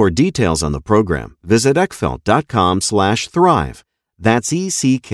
For details on the program, visit eckfeldt.com slash thrive. That's E-C-K-F-E-L-D-T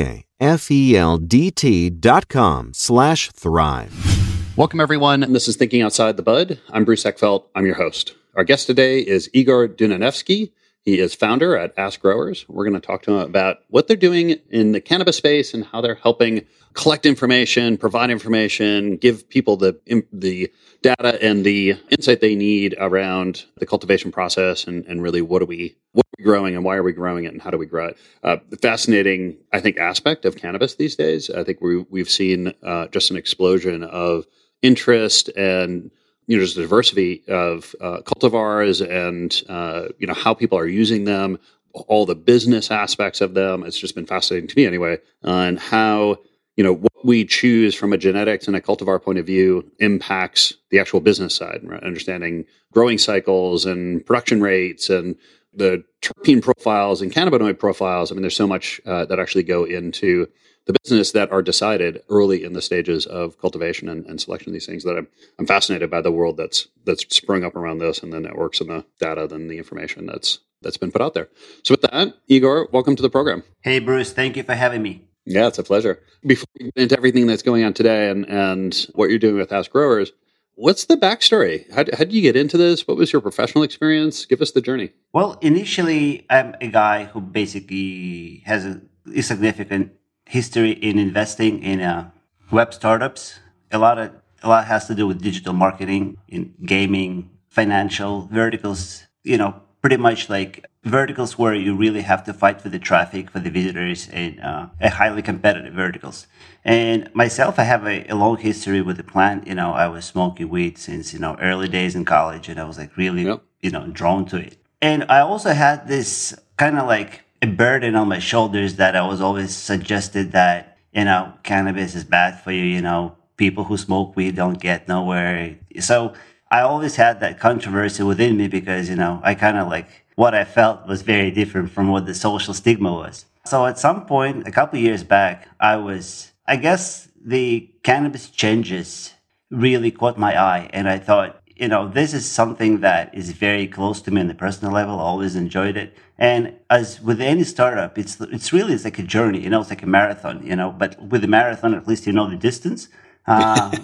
dot com slash thrive. Welcome, everyone. This is Thinking Outside the Bud. I'm Bruce Eckfeldt. I'm your host. Our guest today is Igor Dunanevsky. He is founder at Ask Growers. We're going to talk to him about what they're doing in the cannabis space and how they're helping collect information, provide information, give people the the data and the insight they need around the cultivation process and, and really what are we what are we growing and why are we growing it and how do we grow it. Uh, the fascinating, I think, aspect of cannabis these days. I think we we've seen uh, just an explosion of interest and you know just the diversity of uh, cultivars and uh, you know how people are using them all the business aspects of them it's just been fascinating to me anyway and how you know what we choose from a genetics and a cultivar point of view impacts the actual business side right? understanding growing cycles and production rates and the terpene profiles and cannabinoid profiles i mean there's so much uh, that actually go into the business that are decided early in the stages of cultivation and, and, selection of these things that I'm, I'm fascinated by the world that's that's sprung up around this and the networks and the data and the information that's that's been put out there. So with that, Igor, welcome to the program. Hey Bruce, thank you for having me. Yeah, it's a pleasure. Before we get into everything that's going on today and, and what you're doing with Ask Growers, what's the backstory? How, how did you get into this? What was your professional experience? Give us the journey. Well, initially, I'm a guy who basically has a, a significant history in investing in uh, web startups. A lot of a lot has to do with digital marketing in gaming, financial verticals. You know, pretty much like verticals where you really have to fight for the traffic, for the visitors, and uh, a highly competitive verticals. And myself, I have a, a, long history with the plant. You know, I was smoking weed since you know early days in college, and I was like really yep. you know drawn to it. And I also had this kind of like a burden on my shoulders that I was always suggested that, you know, cannabis is bad for you, you know, people who smoke weed don't get nowhere. So I always had that controversy within me because, you know, I kind of like what I felt was very different from what the social stigma was. So at some point, a couple years back, I was, I guess the cannabis changes really caught my eye. And I thought, you know, this is something that is very close to me on the personal level. I always enjoyed it. And as with any startup, it's, it's really, it's like a journey, you know, it's like a marathon, you know, but with a marathon, at least you know the distance. Uh,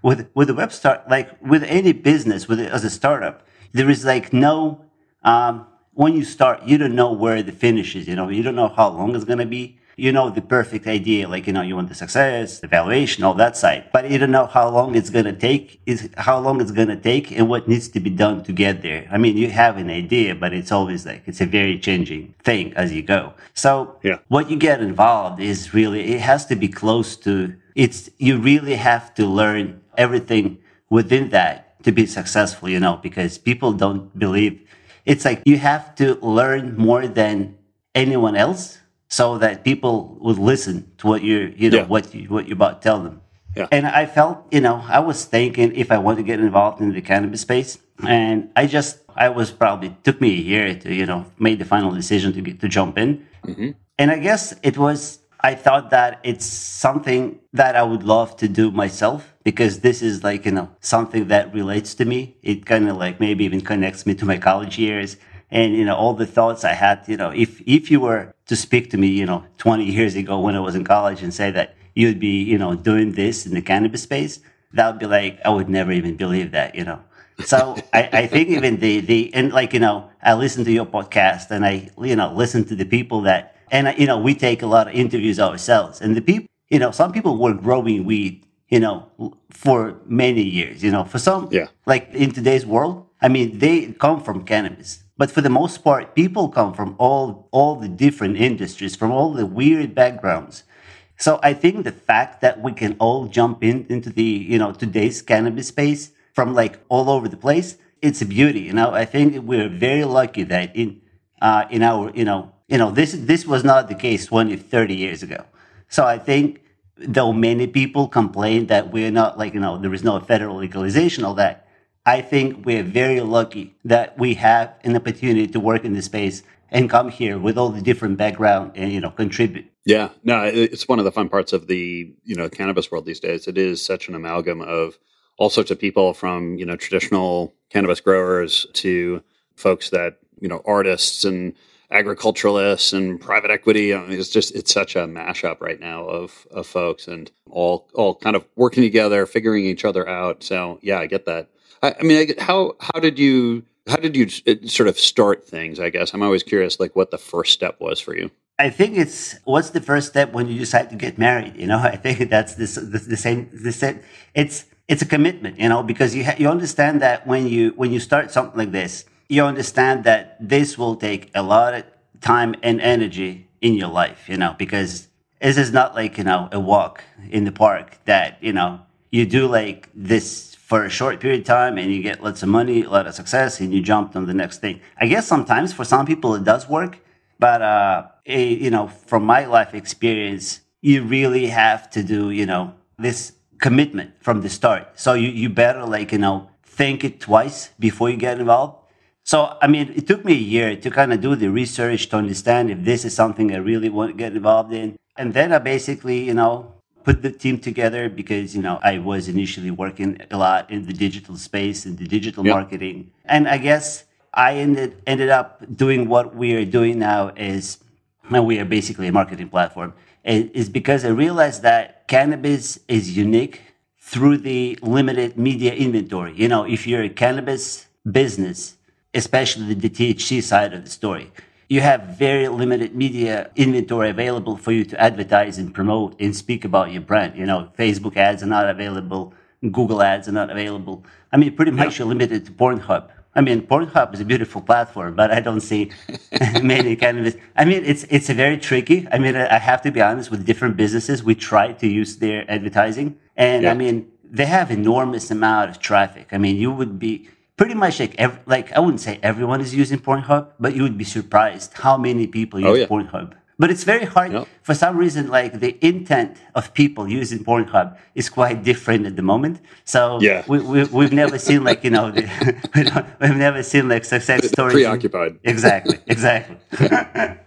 with, with the web start, like with any business, with as a startup, there is like no, um, when you start, you don't know where the finish is, you know, you don't know how long it's going to be you know the perfect idea, like you know you want the success, the valuation, all that side, but you don't know how long it's gonna take, is how long it's gonna take, and what needs to be done to get there. I mean, you have an idea, but it's always like it's a very changing thing as you go. So yeah. what you get involved is really it has to be close to it's. You really have to learn everything within that to be successful, you know, because people don't believe. It's like you have to learn more than anyone else so that people would listen to what you're, you know, yeah. what you, what you're about to tell them. Yeah. And I felt, you know, I was thinking if I want to get involved in the cannabis space, and I just, I was probably took me a year to, you know, made the final decision to get to jump in. Mm-hmm. And I guess it was, I thought that it's something that I would love to do myself because this is like, you know, something that relates to me. It kind of like maybe even connects me to my college years and you know all the thoughts I had. You know, if if you were to speak to me, you know, 20 years ago when I was in college and say that you'd be, you know, doing this in the cannabis space, that would be like I would never even believe that. You know. So I, I think even the the and like you know I listen to your podcast and I you know listen to the people that and you know we take a lot of interviews ourselves and the people you know some people were growing weed you know for many years you know for some yeah like in today's world I mean they come from cannabis but for the most part, people come from all, all the different industries, from all the weird backgrounds. So I think the fact that we can all jump in into the, you know, today's cannabis space from like all over the place, it's a beauty. You know, I think we're very lucky that in, uh, in our, you know, you know, this, this was not the case 20, 30 years ago. So I think though many people complain that we're not like, you know, there is no federal legalization, all that, I think we're very lucky that we have an opportunity to work in this space and come here with all the different background and you know contribute. Yeah, no, it's one of the fun parts of the you know cannabis world these days. It is such an amalgam of all sorts of people from you know traditional cannabis growers to folks that you know artists and agriculturalists and private equity. I mean, it's just it's such a mashup right now of of folks and all all kind of working together, figuring each other out. So yeah, I get that. I, I mean, how how did you how did you sort of start things? I guess I'm always curious, like what the first step was for you. I think it's what's the first step when you decide to get married. You know, I think that's this the, the same. The same. It's it's a commitment. You know, because you ha- you understand that when you when you start something like this, you understand that this will take a lot of time and energy in your life. You know, because this is not like you know a walk in the park that you know you do like this for a short period of time and you get lots of money, a lot of success, and you jump on the next thing. I guess sometimes for some people it does work, but uh, it, you know, from my life experience, you really have to do you know this commitment from the start. So you you better like you know think it twice before you get involved. So I mean, it took me a year to kind of do the research to understand if this is something I really want to get involved in, and then I basically you know put the team together because you know I was initially working a lot in the digital space and the digital yep. marketing, and I guess I ended ended up doing what we are doing now is uh, we are basically a marketing platform. Is because I realized that cannabis is unique through the limited media inventory. You know, if you're a cannabis business, especially the THC side of the story, you have very limited media inventory available for you to advertise and promote and speak about your brand. You know, Facebook ads are not available, Google ads are not available. I mean, pretty much you're limited to Pornhub. I mean, Pornhub is a beautiful platform, but I don't see many kind of. I mean, it's it's a very tricky. I mean, I have to be honest with different businesses. We try to use their advertising, and yeah. I mean, they have enormous amount of traffic. I mean, you would be pretty much like every, like I wouldn't say everyone is using Pornhub, but you would be surprised how many people oh, use oh, yeah. Pornhub. But it's very hard yep. for some reason. Like the intent of people using Pornhub is quite different at the moment. So yeah. we, we we've never seen like you know the, we have never seen like success stories. Preoccupied. exactly, exactly.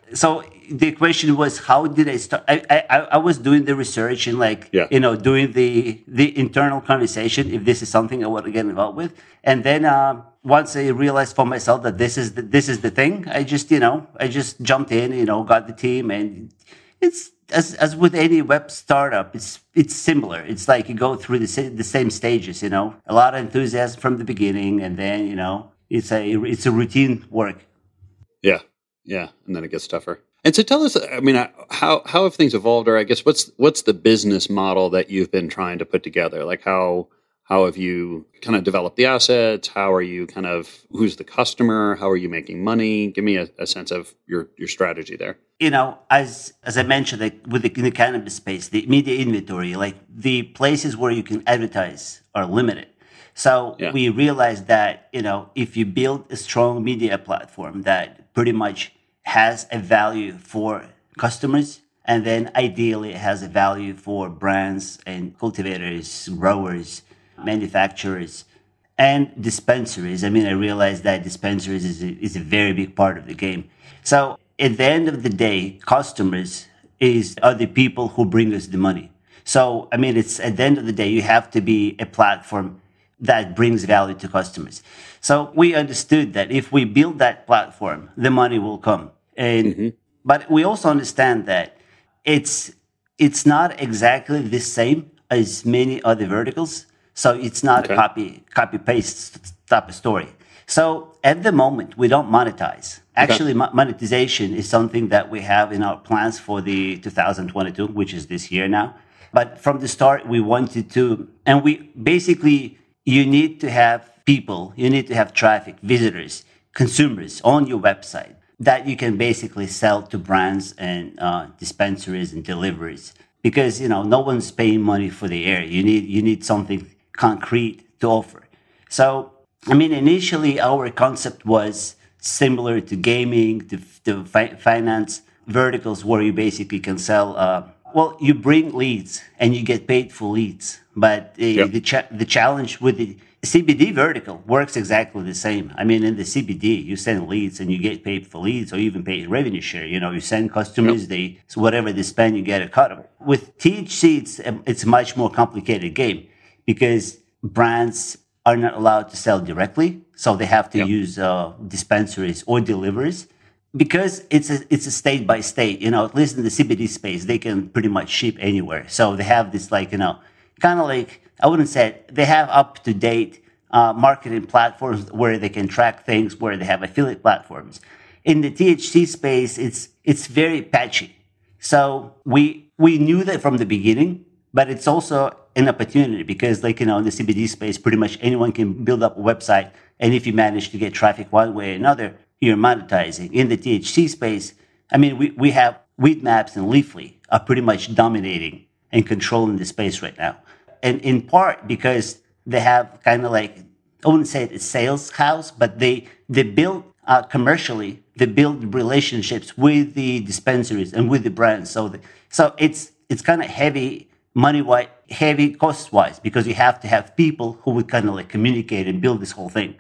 so the question was how did I start? I, I, I was doing the research and like, Yeah. you know, doing the, the internal conversation if this is something I want to get involved with. And then, um, once I realized for myself that this is the, this is the thing, I just, you know, I just jumped in, you know, got the team and it's, as, as with any web startup, it's, it's similar. It's like you go through the, sa- the same stages, you know, a lot of enthusiasm from the beginning. And then, you know, it's a, it's a routine work. Yeah, yeah, and then it gets tougher. And so, tell us, I mean, uh, how how have things evolved, or I guess what's what's the business model that you've been trying to put together? Like how how have you kind of developed the assets? How are you kind of who's the customer? How are you making money? Give me a, a sense of your your strategy there. you know, as as I mentioned, like with the, in the cannabis space, the media inventory, like the places where you can advertise are limited. So Yeah. we realized that you know if you build a strong media platform that pretty much has a value for customers, and then ideally it has a value for brands and cultivators, growers, manufacturers, and dispensaries. I mean, I realize that dispensaries is a, is a very big part of the game. So at the end of the day, customers is are the people who bring us the money. So I mean, it's at the end of the day, you have to be a platform that brings value to customers. So we understood that if we build that platform, the money will come. And mm-hmm. but we also understand that it's it's not exactly the same as many other verticals. So it's not Okay. a copy copy paste type of story. So at the moment, we don't monetize. Actually, mo- monetization is something that we have in our plans for the 2022, which is this year now. But from the start, we wanted to, and we basically, you need to have people, you need to have traffic, visitors, consumers on your website that you can basically sell to brands and uh, dispensaries and deliveries. Because you know, no one's paying money for the air. You need you need something concrete to offer. So I mean, initially our concept was similar to gaming, to, fi- finance verticals, where you basically can sell. Uh, well, you bring leads and you get paid for leads, but uh, Yep. the cha- the challenge with the CBD vertical works exactly the same. I mean, in the CBD, you send leads and you get paid for leads, or even paid revenue share. You know, you send customers, they so whatever they spend, you get a cut of it. With THC, it's a, it's a much more complicated game because brands are not allowed to sell directly, so they have to Yep. use uh, dispensaries or deliveries because it's a it's a state by state. You know, at least in the CBD space, they can pretty much ship anywhere. So they have this like you know, kind of like I wouldn't say it, they have up to date uh, marketing platforms where they can track things, where they have affiliate platforms. In the THC space, it's it's very patchy. So we we knew that from the beginning, but it's also an opportunity because, like you know, in the CBD space, pretty much anyone can build up a website, and if you manage to get traffic one way or another, you're monetizing. In the THC space, I mean, we we have Weedmaps and Leafly are pretty much dominating and controlling the space right now, and in part because they have kind of like I wouldn't say it's sales house, but they they build uh, commercially. They build relationships with the dispensaries and with the brands. So the, so it's it's kind of heavy money wise, heavy cost wise because you have to have people who would kind of like communicate and build this whole thing.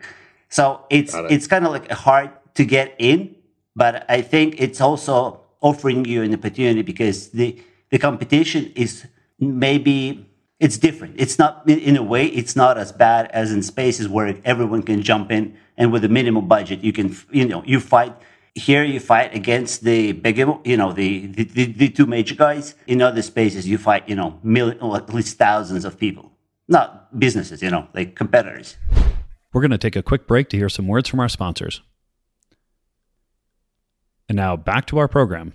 So it's it. it's kind of like a hard to get in, but I think it's also offering you an opportunity because the the competition is maybe it's different. It's not in- a way it's not as bad as in spaces where everyone can jump in and with a minimal budget you can you know you fight here you fight against the big you know the the, the, the two major guys in other spaces you fight you know million or at least thousands of people not businesses you know like competitors We're going to take a quick break to hear some words from our sponsors. And now back to our program.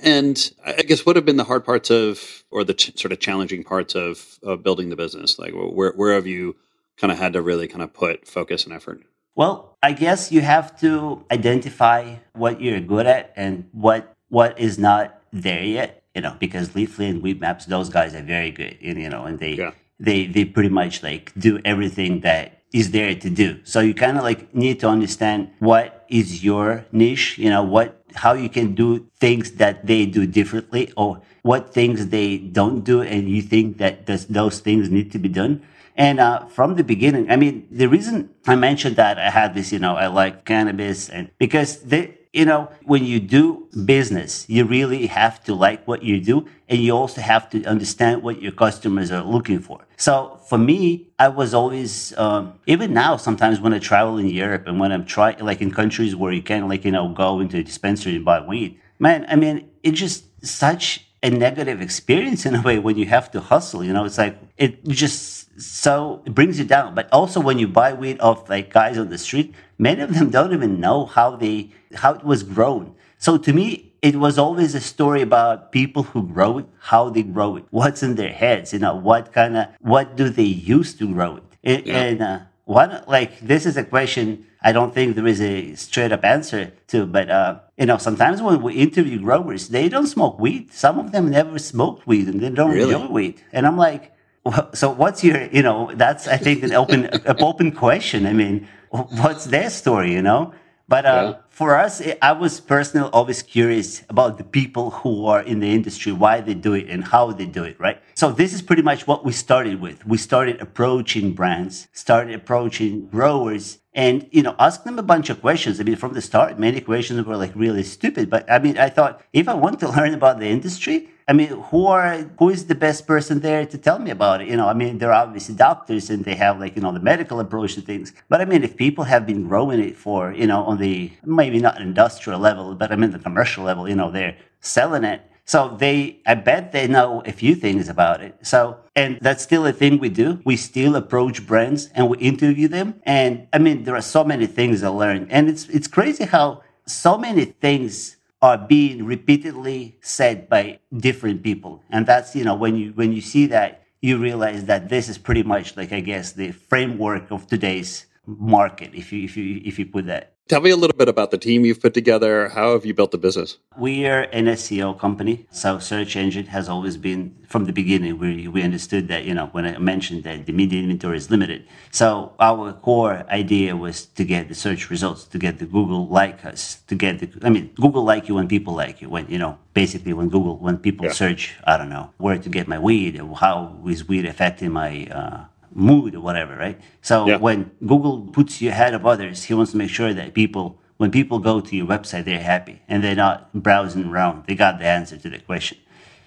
And I I guess what have been the hard parts of, or the ch- sort of challenging parts of, of building the business? Like where where have you kind of had to really kind of put focus and effort? Well, I guess you have to identify what you're good at and what what is not there yet. You know, because Leafly and Weedmaps, those guys are very good. And, you know, and they Yeah. they they pretty much like do everything that is there to do. So you kind of like need to understand what is your niche. You know, what how you can do things that they do differently, or what things they don't do, and you think that those those things need to be done. And uh, from the beginning, I mean, the reason I mentioned that I had this, you know, I like cannabis, and because the you know, when you do business, you really have to like what you do and you also have to understand what your customers are looking for. So for me, I was always, um, even now, sometimes when I travel in Europe and when I'm trying, like in countries where you can, like, you know, go into a dispensary and buy weed, man, I mean, it's just such a negative experience in a way when you have to hustle. You know, it's like it just so it brings you down. But also when you buy weed off like guys on the street, many of them don't even know how they how it was grown. So to me, it was always a story about people who grow it, how they grow it, what's in their heads, you know, what kind of what do they use to grow it, and, yeah. and uh, one like this is a question I don't think there is a straight up answer to, but uh, you know, sometimes when we interview growers, they don't smoke weed. Some of them never smoked weed and they don't really? enjoy weed. And I'm like, well, so what's your, you know, that's I think an open, an open question. I mean, what's their story, you know? But uh, yeah. for us, I was personally always curious about the people who are in the industry, why they do it and how they do it, right? So this is pretty much what we started with. We started approaching brands, started approaching growers and you know ask them a bunch of questions i mean from the start many questions were like really stupid but i mean i thought if i want to learn about the industry i mean who are who is the best person there to tell me about it you know i mean they're obviously doctors and they have like you know the medical approach to things but i mean if people have been growing it for you know on the maybe not industrial level but i mean the commercial level you know they're selling it so they, I bet they know a few things about it. So, and that's still a thing we do. We still approach brands and we interview them. And I mean, there are so many things I learned. And it's, it's crazy how so many things are being repeatedly said by different people. And that's, you know, when you, when you see that, you realize that this is pretty much like, I guess, the framework of today's market, if you, if you, if you put that. Tell me a little bit about the team you've put together. How have you built the business? We are an SEO company. So search engine has always been from the beginning. We, we understood that, you know, when I mentioned that the media inventory is limited. So our core idea was to get the search results, to get the Google like us, to get the, I mean, Google like you when people like you, when, you know, basically when Google, when people yeah. search, I don't know, where to get my weed, how is weed affecting my, uh, mood or whatever, right? So yeah. when Google puts you ahead of others, he wants to make sure that people, when people go to your website, they're happy and they're not browsing around. They got the answer to the question.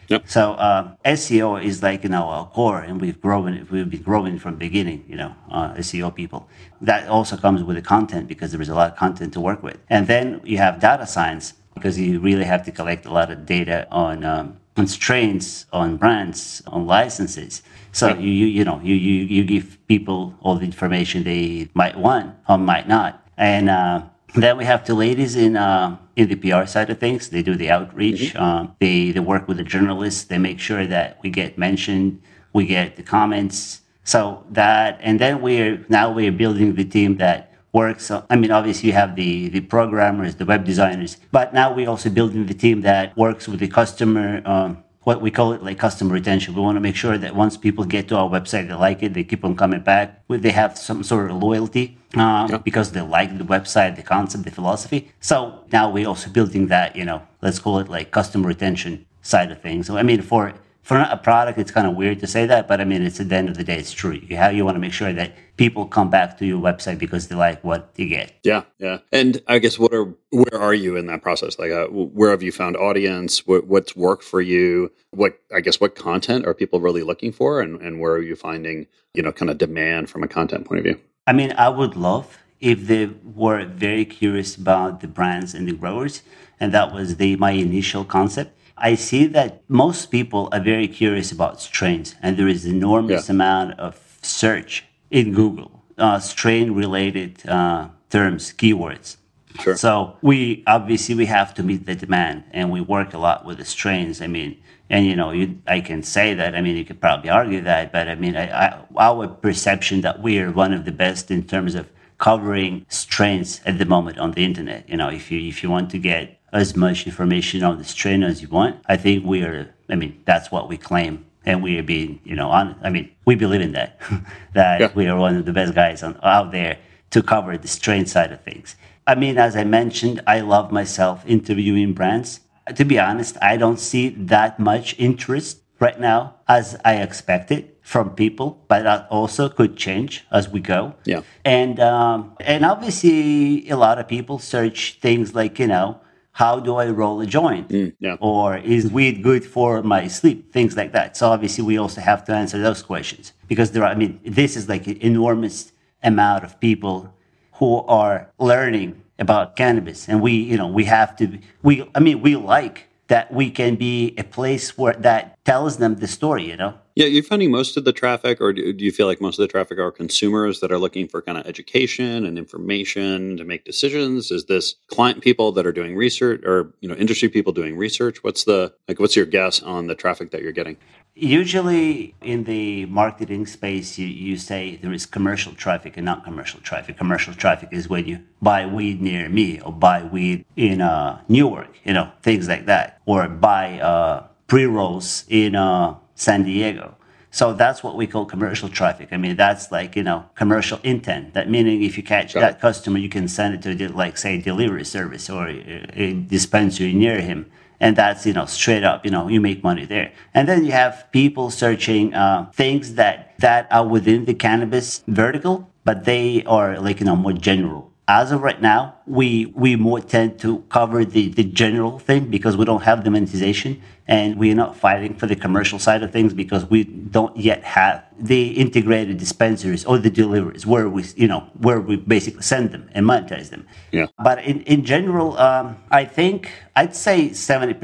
Yep. So uh, SEO is like you know our core, and we've grown. We've been growing from beginning. You know, uh, SEO people. That also comes with the content because there is a lot of content to work with. And then you have data science because you really have to collect a lot of data on um, on strains, on brands, on licenses. So you, you, you know, you, you, you give people all the information they might want or might not. And uh, then we have the ladies in, uh, in the PR side of things. They do the outreach. Mm-hmm. Um, they, they work with the journalists. They make sure that we get mentioned, we get the comments. So that, and then we're, now we're building the team that works. I mean, obviously you have the, the programmers, the web designers, but now we're also building the team that works with the customer, um, what we call it like customer retention. We want to make sure that once people get to our website, they like it, they keep on coming back. They have some sort of loyalty uh, because they like the website, the concept, the philosophy. So now we're also building that, you know, let's call it like customer retention side of things. So I mean, for for a product, it's kind of weird to say that, but I mean, it's at the end of the day, it's true. You have, you want to make sure that people come back to your website because they like what you get. Yeah, yeah. And I guess what are where are you in that process? Like, uh, where have you found audience? What, what's worked for you? What I guess what content are people really looking for, and and where are you finding you know kind of demand from a content point of view? I mean, I would love if they were very curious about the brands and the growers, and that was the my initial concept I see that most people are very curious about strains, and there is enormous yeah. amount of search in Google, uh, strain related uh, terms, keywords. Sure. So we obviously we have to meet the demand, and we work a lot with the strains. I mean, and you know, you, I can say that. I mean, you could probably argue that, but I mean, I, I, our perception that we are one of the best in terms of covering strains at the moment on the internet. You know, if you if you want to get as much information on this strain as you want. I think we are, I mean, that's what we claim. And we are being, you know, on, I mean, we believe in that, that yeah. we are one of the best guys on, out there to cover the strain side of things. I mean, as I mentioned, I love myself interviewing brands. To be honest, I don't see that much interest right now as I expected. from people, but that also could change as we go. Yeah. And um, and obviously, a lot of people search things like you know, how do I roll a joint, mm, yeah. or is weed good for my sleep, things like that. So obviously, we also have to answer those questions because there are. I mean, this is like an enormous amount of people who are learning about cannabis, and we, you know, we have to. We, I mean, we like that we can be a place where that tells them the story. You know. Yeah, you're finding most of the traffic, or do, you feel like most of the traffic are consumers that are looking for kind of education and information to make decisions? Is this client people that are doing research, or you know, industry people doing research? What's the like? What's your guess on the traffic that you're getting? Usually in the marketing space, you, you say there is commercial traffic and non commercial traffic. Commercial traffic is when you buy weed near me or buy weed in uh, Newark, you know, things like that, or buy uh, pre rolls in uh, San Diego. So that's what we call commercial traffic. I mean, that's like, you know, commercial intent. That meaning if you catch Got that it. customer, you can send it to, like, say, delivery service or a, a dispensary near him. And that's, you know, straight up, you know, you make money there. And then you have people searching uh, things that, that are within the cannabis vertical, but they are like, you know, more general. As of right now, we we more tend to cover the, the general thing because we don't have the monetization and we're not fighting for the commercial side of things because we don't yet have the integrated dispensaries or the deliveries where we you know where we basically send them and monetize them. Yeah. But in, in general, um, I think I'd say 70%,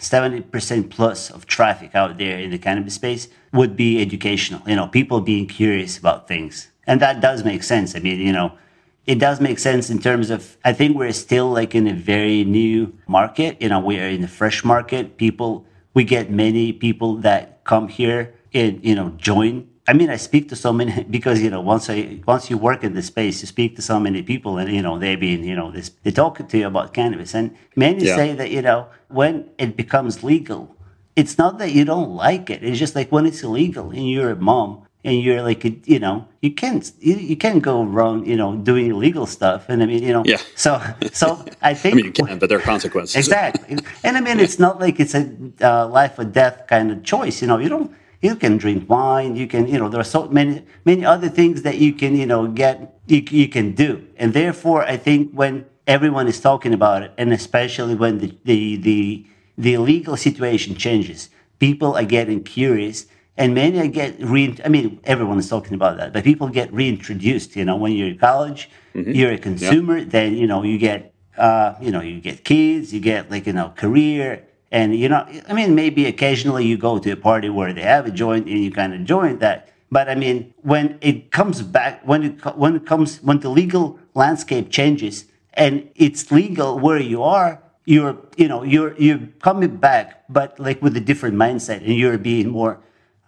70% plus of traffic out there in the cannabis space would be educational, you know, people being curious about things. And that does make sense. I mean, you know, it does make sense in terms of I think we're still like in a very new market. You know, we are in the fresh market. People we get many people that come here and you know join. I mean, I speak to so many because you know once I once you work in the space, you speak to so many people, and you know they being you know this they talk to you about cannabis, and many Yeah. say that you know when it becomes legal, it's not that you don't like it. It's just like when it's illegal and you're a mom and you're like, you know, you can't, you, you can't go wrong, you know, doing illegal stuff. And I mean, you know, Yeah. so, so I think I mean, you can, but there are consequences. exactly. And I mean, it's not like it's a uh, life or death kind of choice. You know, you don't, you can drink wine. You can, you know, there are so many, many other things that you can, you know, get, you, you can do. And therefore, I think when everyone is talking about it, and especially when the, the, the, the legal situation changes, people are getting curious and many get re I mean, everyone is talking about that, but people get reintroduced. You know, when you're in college, you're a consumer, then you know you get, uh, you know, you get kids, you get like you know career, and you know, I mean, maybe occasionally you go to a party where they have a joint and you kind of join that. But I mean, when it comes back, when it when it comes when the legal landscape changes and it's legal where you are, you're you know you're you're coming back, but like with a different mindset, and you're being more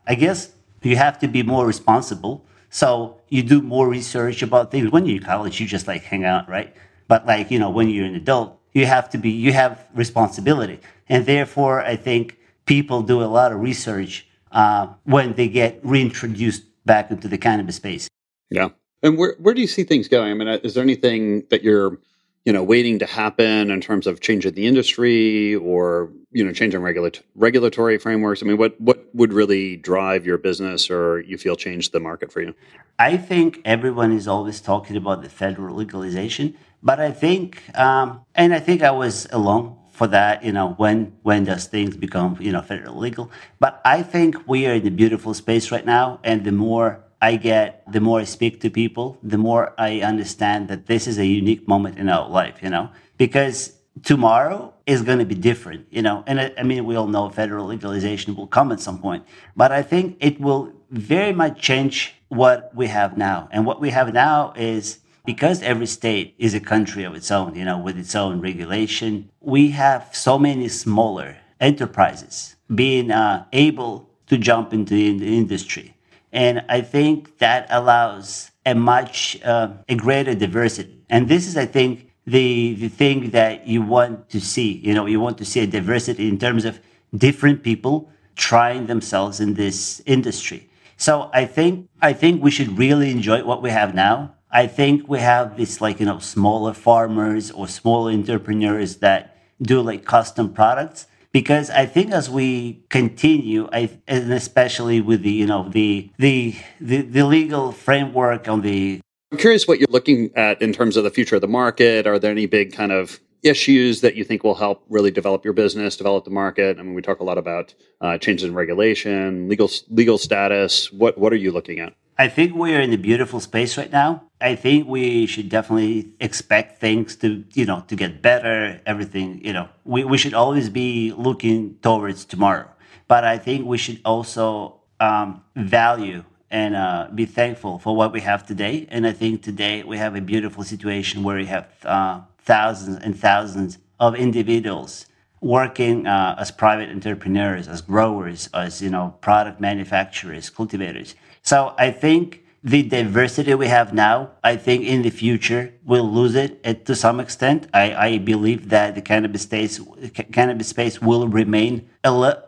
I guess you have to be more responsible. So you do more research about things. When you're in college, you just like hang out, right? But like, you know, when you're an adult, you have to be, you have responsibility. And therefore, I think people do a lot of research uh, when they get reintroduced back into the cannabis space. Yeah. And where where do you see things going? I mean, uh, is there anything that you're, you know, waiting to happen in terms of change of the industry or you know, changing regulat- regulatory frameworks? I mean, what what would really drive your business or you feel change the market for you? I think everyone is always talking about the federal legalization, but I think, um, and I think I was along for that. You know, when when does things become you know federal legal? But I think we are in a beautiful space right now, and the more I get, the more I speak to people, the more I understand that this is a unique moment in our life. You know, because tomorrow is going to be different, you know. And I, I mean, we all know federal legalization will come at some point, but I think it will very much change what we have now. And what we have now is because every state is a country of its own, you know, with its own regulation, we have so many smaller enterprises being uh, able to jump into the industry. And I think that allows a much uh, a greater diversity. And this is, I think, the the thing that you want to see. You know, you want to see a diversity in terms of different people trying themselves in this industry. So I think I think we should really enjoy what we have now. I think we have this like you know smaller farmers or smaller entrepreneurs that do like custom products. Because I think as we continue, I, and especially with the you know the the the, the legal framework on the. I'm curious what you're looking at in terms of the future of the market. Are there any big kind of issues that you think will help really develop your business, develop the market? I mean, we talk a lot about uh, changes in regulation, legal legal status. What what are you looking at? I think we are in a beautiful space right now. I think we should definitely expect things to, you know, to get better, everything, you know, we, we should always be looking towards tomorrow. But I think we should also um, value and uh, be thankful for what we have today. And I think today we have a beautiful situation where we have uh, thousands and thousands of individuals working uh, as private entrepreneurs, as growers, as you know, product manufacturers, cultivators. So I think the diversity we have now, I think in the future we'll lose it to some extent. I, I believe that the cannabis space, cannabis space will remain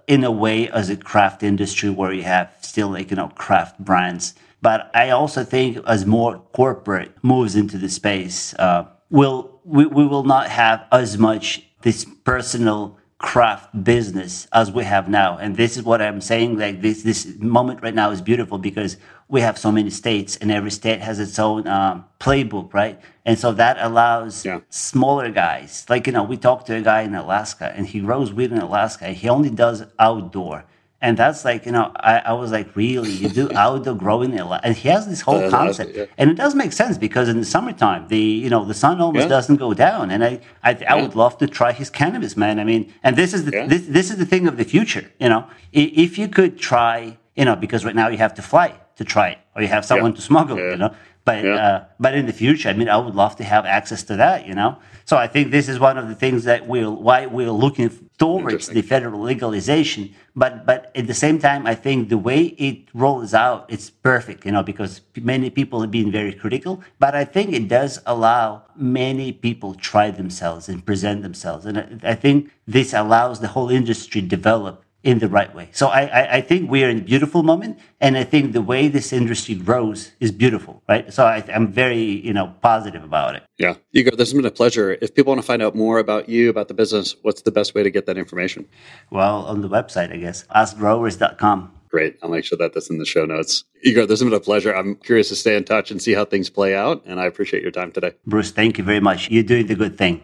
in a way as a craft industry where you have still like, you know, craft brands. But I also think as more corporate moves into the space, uh, we'll, we, we will not have as much this personal craft business as we have now. And this is what I'm saying. Like this, this moment right now is beautiful because we have so many states and every state has its own um, playbook, right? And so that allows yeah. smaller guys, like, you know, we talked to a guy in Alaska and he grows weed in Alaska. He only does outdoor. And that's like, you know, I, I was like, really, you do outdoor growing, a lot? And he has this whole concept, yeah. and it does make sense because in the summertime, the you know the sun almost yeah. doesn't go down, and I I, I yeah. would love to try his cannabis, man. I mean, and this is the this, this is the thing of the future, you know, if you could try, you know, because right now you have to fly to try it, or you have someone to smuggle, you know, but yeah. uh, but in the future, I mean, I would love to have access to that, you know. So I think this is one of the things that we're why we're looking towards the federal legalization. But but at the same time, I think the way it rolls out, it's perfect, you know, because many people have been very critical. But I think it does allow many people try themselves and present themselves, and I, I think this allows the whole industry develop in the right way. So I, I, I, think we are in a beautiful moment, and I think the way this industry grows is beautiful, right? So I, am very, you know, positive about it. Yeah, Igor, this has been a pleasure. If people want to find out more about you, about the business, what's the best way to get that information? Well, on the website, I guess, askgrowers.com. Great. I'll make sure that that's in the show notes. Igor, this has been a pleasure. I'm curious to stay in touch and see how things play out, and I appreciate your time today. Bruce, thank you very much. You're doing the good thing.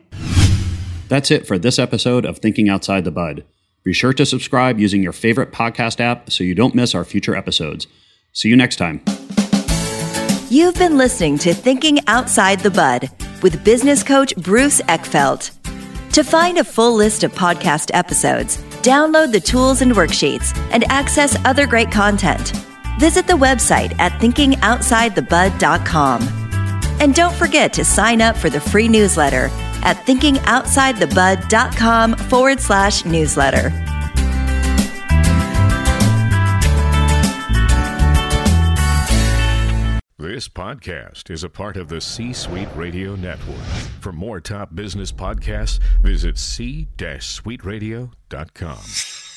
That's it for this episode of Thinking Outside the Bud. Be sure to subscribe using your favorite podcast app so you don't miss our future episodes. See you next time. You've been listening to Thinking Outside the Bud with business coach Bruce Eckfeldt. To find a full list of podcast episodes, download the tools and worksheets, and access other great content, visit the website at thinkingoutsidethebud.com. And don't forget to sign up for the free newsletter at thinkingoutsidethebud.com forward slash newsletter. This podcast is a part of the C Suite Radio Network. For more top business podcasts, visit c-suiteradio.com.